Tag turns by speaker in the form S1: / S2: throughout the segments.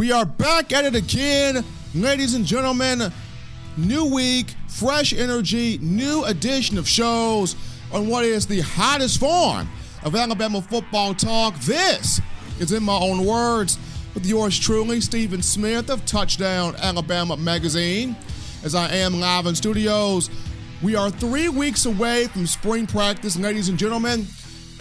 S1: We are back at it again, ladies and gentlemen. New week, fresh energy, new edition of shows on what is the hottest form of Alabama football talk. This is in my own words with yours truly, Stephen Smith of Touchdown Alabama Magazine. As I am live in studios, we are three weeks away from spring practice, ladies and gentlemen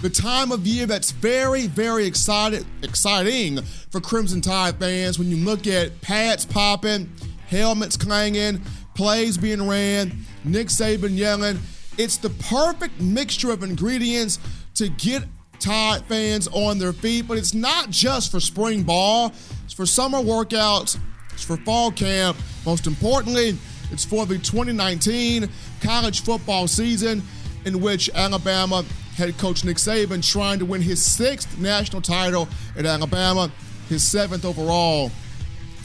S1: the time of year that's very, very excited, exciting for Crimson Tide fans when you look at pads popping, helmets clanging, plays being ran, Nick Saban yelling. It's the perfect mixture of ingredients to get Tide fans on their feet, but it's not just for spring ball, it's for summer workouts, it's for fall camp. Most importantly, it's for the 2019 college football season in which Alabama head coach Nick Saban trying to win his sixth national title at Alabama, his seventh overall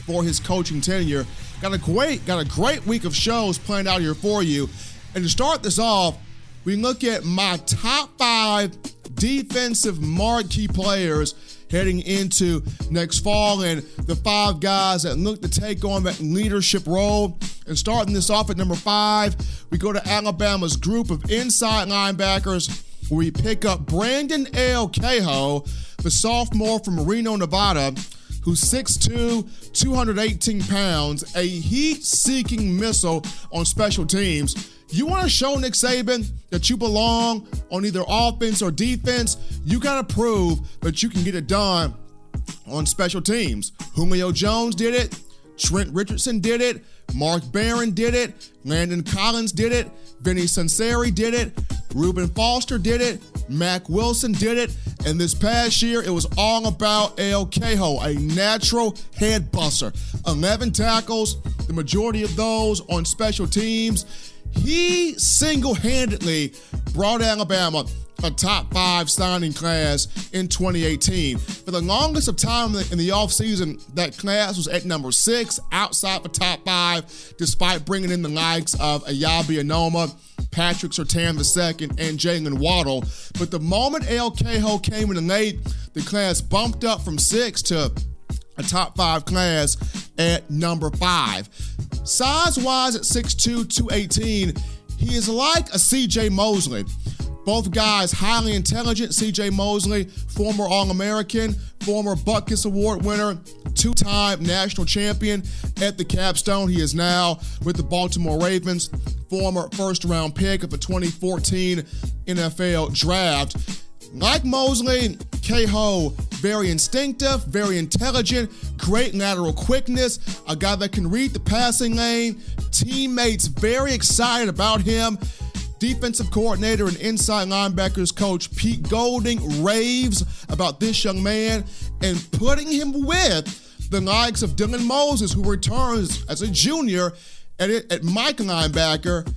S1: for his coaching tenure. Got a great, got a great week of shows planned out here for you. And to start this off, we look at my top five defensive marquee players heading into next fall and the five guys that look to take on that leadership role. And starting this off at number five, we go to Alabama's group of inside linebackers where we pick up Brandon Ale Kaho, the sophomore from Reno, Nevada, who's 6'2, 218 pounds, a heat seeking missile on special teams. You want to show Nick Saban that you belong on either offense or defense, you got to prove that you can get it done on special teams. Julio Jones did it, Trent Richardson did it, Mark Barron did it, Landon Collins did it, Vinny Sunseri did it, Reuben Foster did it, Mack Wilson did it, and this past year it was all about Ale Kaho, a natural head buster. 11 tackles, the majority of those on special teams. He single handedly brought Alabama a top five signing class in 2018. For the longest of time in the offseason, that class was at number six outside the top five, despite bringing in the likes of Eyabi Anoma, Patrick Surtain II, and Jaylen Waddle. But the moment Ale Kaho came in the late, the class bumped up from six to a top five class at number five. Size wise at 6'2, 218, he is like a CJ Mosley. Both guys highly intelligent. CJ Mosley, former All American, former Butkus Award winner, two time national champion at the capstone. He is now with the Baltimore Ravens, former first round pick of the 2014 NFL draft. Like Mosley, Kaho, very instinctive, very intelligent, great lateral quickness, a guy that can read the passing lane. Teammates very excited about him. Defensive coordinator and inside linebackers coach Pete Golding raves about this young man and putting him with the likes of Dylan Moses, who returns as a junior at, at Mike linebacker.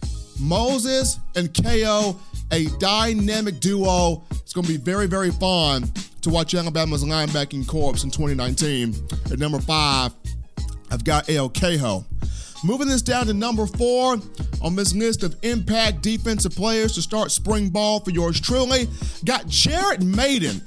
S1: Moses and KO, a dynamic duo. It's going to be very, very fun to watch Alabama's linebacking corps in 2019. At number five, I've got Ale Kaho. Moving this down to number four on this list of impact defensive players to start spring ball for yours truly, got Jared Mayden,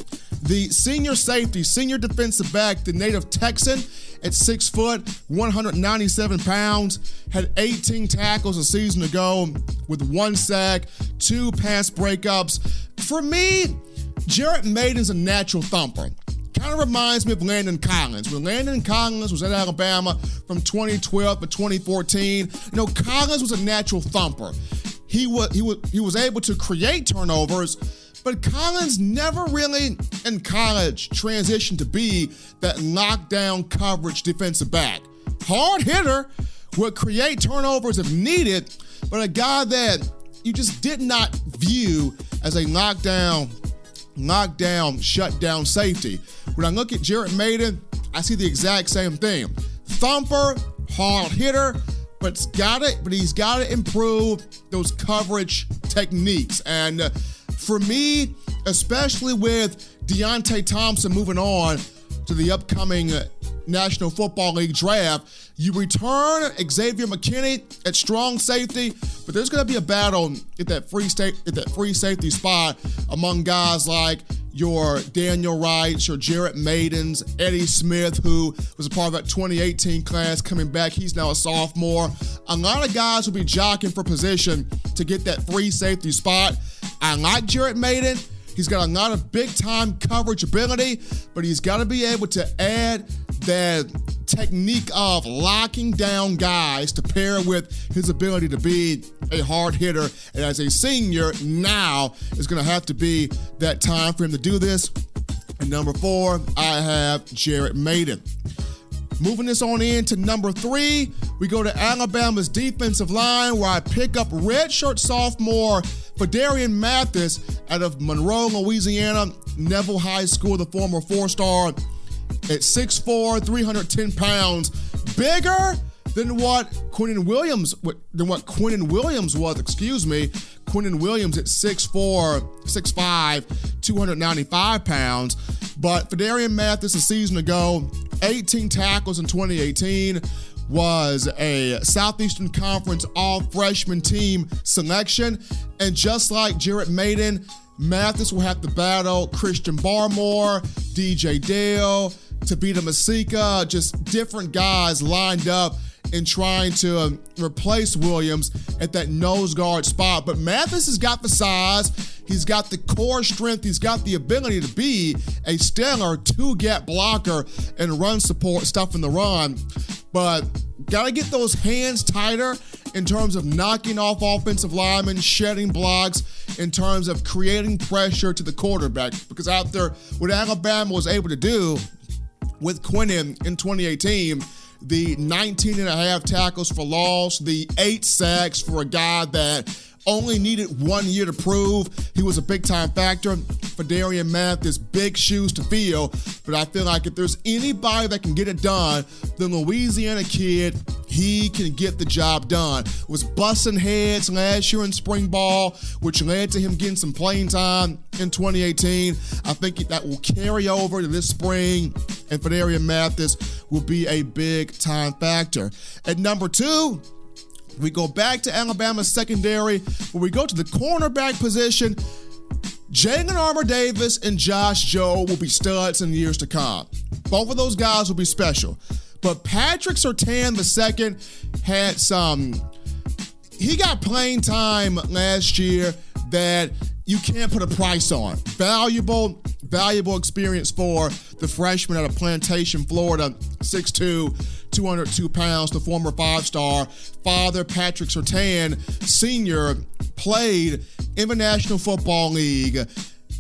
S1: the senior safety, senior defensive back, the native Texan at six foot, 197 pounds, had 18 tackles a season ago with one sack, two pass breakups. For me, Jared Mayden's a natural thumper. Kind of reminds me of Landon Collins. When Landon Collins was at Alabama from 2012 to 2014, you know, Collins was a natural thumper. He was he was he was able to create turnovers, but Collins never really in college transitioned to be that lockdown coverage defensive back. Hard hitter would create turnovers if needed, but a guy that you just did not view as a knockdown, knockdown, shutdown safety. When I look at Jared Mayden, I see the exact same thing. Thumper, hard hitter, but it's got it, but he's got to improve those coverage techniques. And uh, for me, especially with Deionte Thompson moving on to the upcoming National Football League draft. You return Xavier McKinney at strong safety, but there's going to be a battle at that free state at that free safety spot among guys like your Daniel Wrights, your Jared Maydens, Eddie Smith, who was a part of that 2018 class coming back. He's now a sophomore. A lot of guys will be jockeying for position to get that free safety spot. I like Jared Mayden. He's got a lot of big time coverage ability, but he's got to be able to add that technique of locking down guys to pair with his ability to be a hard hitter. And as a senior, now is going to have to be that time for him to do this. And number four, I have Jared Mayden. Moving this on in to number three, we go to Alabama's defensive line where I pick up redshirt sophomore Phidarian Mathis out of Monroe, Louisiana, Neville High School, the former four star at 6'4, 310 pounds, bigger than what Quinnen Williams than what Quinnen Williams was, excuse me. Quinnen Williams at 6'4, 6'5, 295 pounds. But Phidarian Mathis a season ago, 18 tackles in 2018, was a Southeastern Conference all freshman team selection. And just like Jared Mayden, Mathis will have to battle Christian Barmore, DJ Dale, Tevita Musika, just different guys lined up in trying to um, replace Williams at that nose guard spot. But Mathis has got the size, he's got the core strength, he's got the ability to be a stellar two gap blocker and run support stuff in the run. But got to get those hands tighter in terms of knocking off offensive linemen, shedding blocks, in terms of creating pressure to the quarterback. Because there, what Alabama was able to do with Quinnen in 2018, the 19 and a half tackles for loss, the eight sacks for a guy that only needed one year to prove he was a big time factor. Phidarian Mathis, big shoes to fill. But I feel like if there's anybody that can get it done, the Louisiana kid, he can get the job done. Was busting heads last year in spring ball, which led to him getting some playing time in 2018. I think that will carry over to this spring, and Phidarian Mathis will be a big time factor. At number two, we go back to Alabama's secondary, where we go to the cornerback position. Jalyn Armour Davis and Josh Jobe will be studs in years to come. Both of those guys will be special. But Patrick Surtain II had some. He got playing time last year that you can't put a price on. Valuable, valuable experience for the freshman out of Plantation, Florida, 6'2, 202 pounds, the former five star. Father Patrick Surtain, senior, played in the National Football League.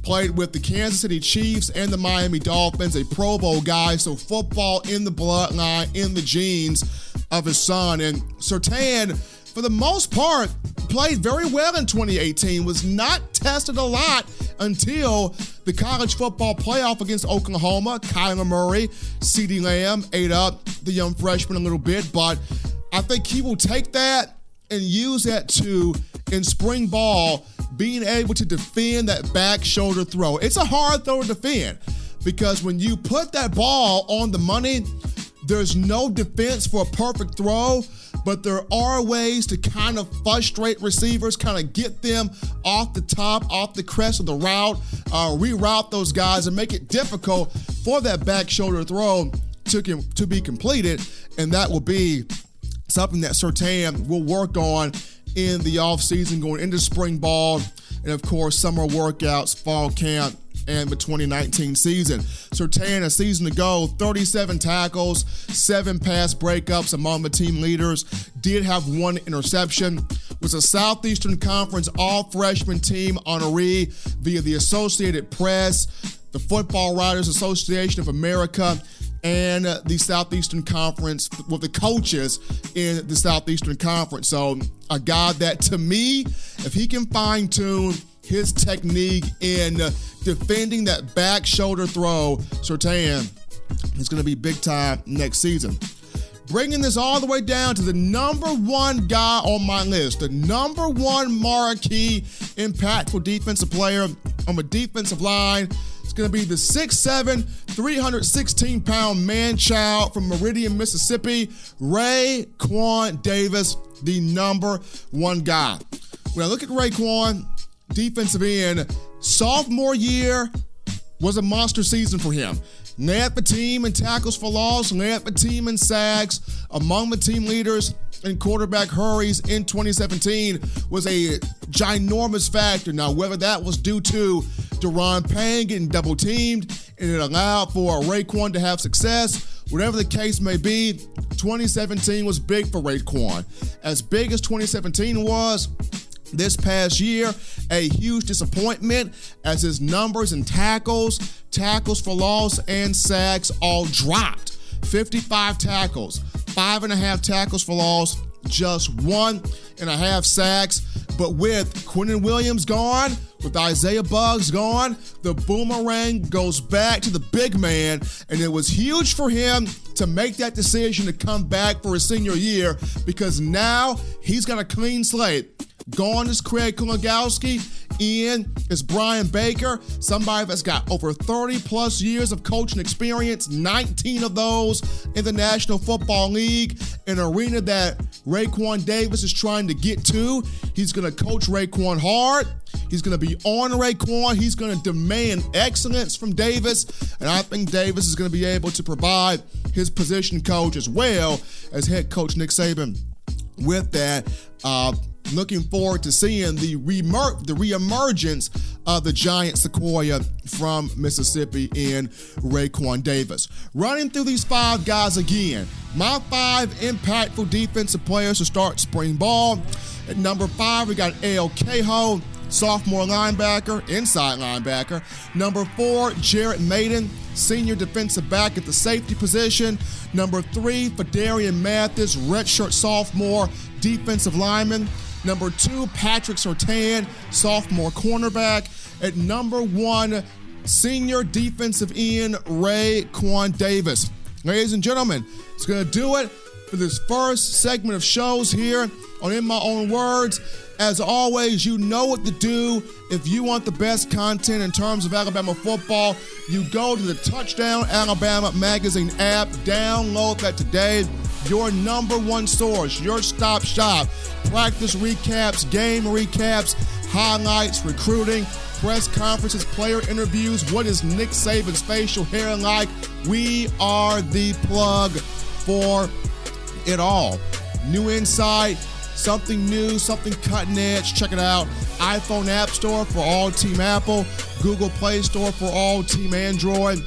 S1: Played with the Kansas City Chiefs and the Miami Dolphins, a Pro Bowl guy, so football in the bloodline, in the genes of his son. And Surtain, for the most part, played very well in 2018, was not tested a lot until the college football playoff against Oklahoma. Kyler Murray, CeeDee Lamb ate up the young freshman a little bit, but I think he will take that and use that to, in spring ball, being able to defend that back shoulder throw. It's a hard throw to defend because when you put that ball on the money, there's no defense for a perfect throw, but there are ways to kind of frustrate receivers, kind of get them off the top, off the crest of the route, uh, reroute those guys, and make it difficult for that back shoulder throw to, to be completed. And that will be something that Surtain will work on in the offseason going into spring ball and of course summer workouts, fall camp, and the 2019 season. Surtain, a season ago, 37 tackles, seven pass breakups among the team leaders, did have one interception, was a Southeastern Conference all freshman team honoree via the Associated Press, the Football Writers Association of America, and the Southeastern Conference with the coaches in the Southeastern Conference. So, a guy that to me, if he can fine tune his technique in defending that back shoulder throw, Surtain is going to be big time next season. Bringing this all the way down to the number one guy on my list, the number one marquee, impactful defensive player on the defensive line It's going to be the 6'7, 316 pound man child from Meridian, Mississippi, Raekwon Davis, the number one guy. When I look at Raekwon, defensive end, sophomore year was a monster season for him. Led the team in tackles for loss, led the team in sacks, among the team leaders in quarterback hurries in 2017 was a ginormous factor. Now, whether that was due to Daron Payne getting double teamed and it allowed for Raekwon to have success, whatever the case may be, 2017 was big for Raekwon. As big as 2017 was, this past year, a huge disappointment as his numbers and tackles, tackles for loss, and sacks all dropped. 55 tackles, five and a half tackles for loss, just one and a half sacks. But with Quinnen Williams gone, with Isaiah Buggs gone, the boomerang goes back to the big man, and it was huge for him to make that decision to come back for his senior year because now he's got a clean slate. Gone is Craig Kuligowski. In is Brian Baker, somebody that's got over 30 plus years of coaching experience, 19 of those in the National Football League, an arena that Raekwon Davis is trying to get to. He's going to coach Raekwon hard. He's going to be on Raekwon. He's going to demand excellence from Davis. And I think Davis is going to be able to provide his position coach as well as head coach Nick Saban with that. Uh, looking forward to seeing the remer- the reemergence of the giant Sequoia from Mississippi in Raekwon Davis. Running through these five guys again. My five impactful defensive players to start spring ball. At number five, we got Ale Kaho, sophomore linebacker, inside linebacker. Number four, Jared Mayden, senior defensive back at the safety position. Number three, Phidarian Mathis, redshirt sophomore defensive lineman. Number two, Patrick Surtain, sophomore cornerback. At number one, senior defensive end, Quan Davis. Ladies and gentlemen, it's going to do it for this first segment of shows here on In My Own Words. As always, you know what to do. If you want the best content in terms of Alabama football, you go to the Touchdown Alabama Magazine app, download that today. Your number one source, your stop shop. Practice recaps, game recaps, highlights, recruiting, press conferences, player interviews. What is Nick Saban's facial hair like? We are the plug for it all. New insight, something new, something cutting edge. Check it out. iPhone App Store for all Team Apple, Google Play Store for all Team Android.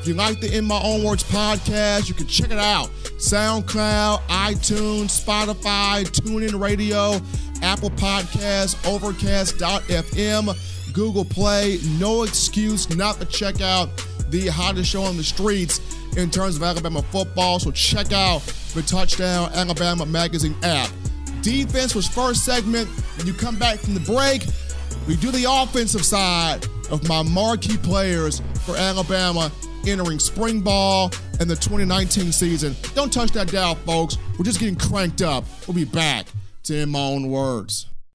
S1: If you like the In My Own Words podcast, you can check it out. SoundCloud, iTunes, Spotify, TuneIn Radio, Apple Podcasts, Overcast.fm, Google Play. No excuse not to check out the hottest show on the streets in terms of Alabama football. So check out the Touchdown Alabama Magazine app. Defense was first segment. When you come back from the break, we do the offensive side of my marquee players for Alabama entering spring ball and the 2019 season. Don't touch that dial, folks. We're just getting cranked up. We'll be back to In My Own Words.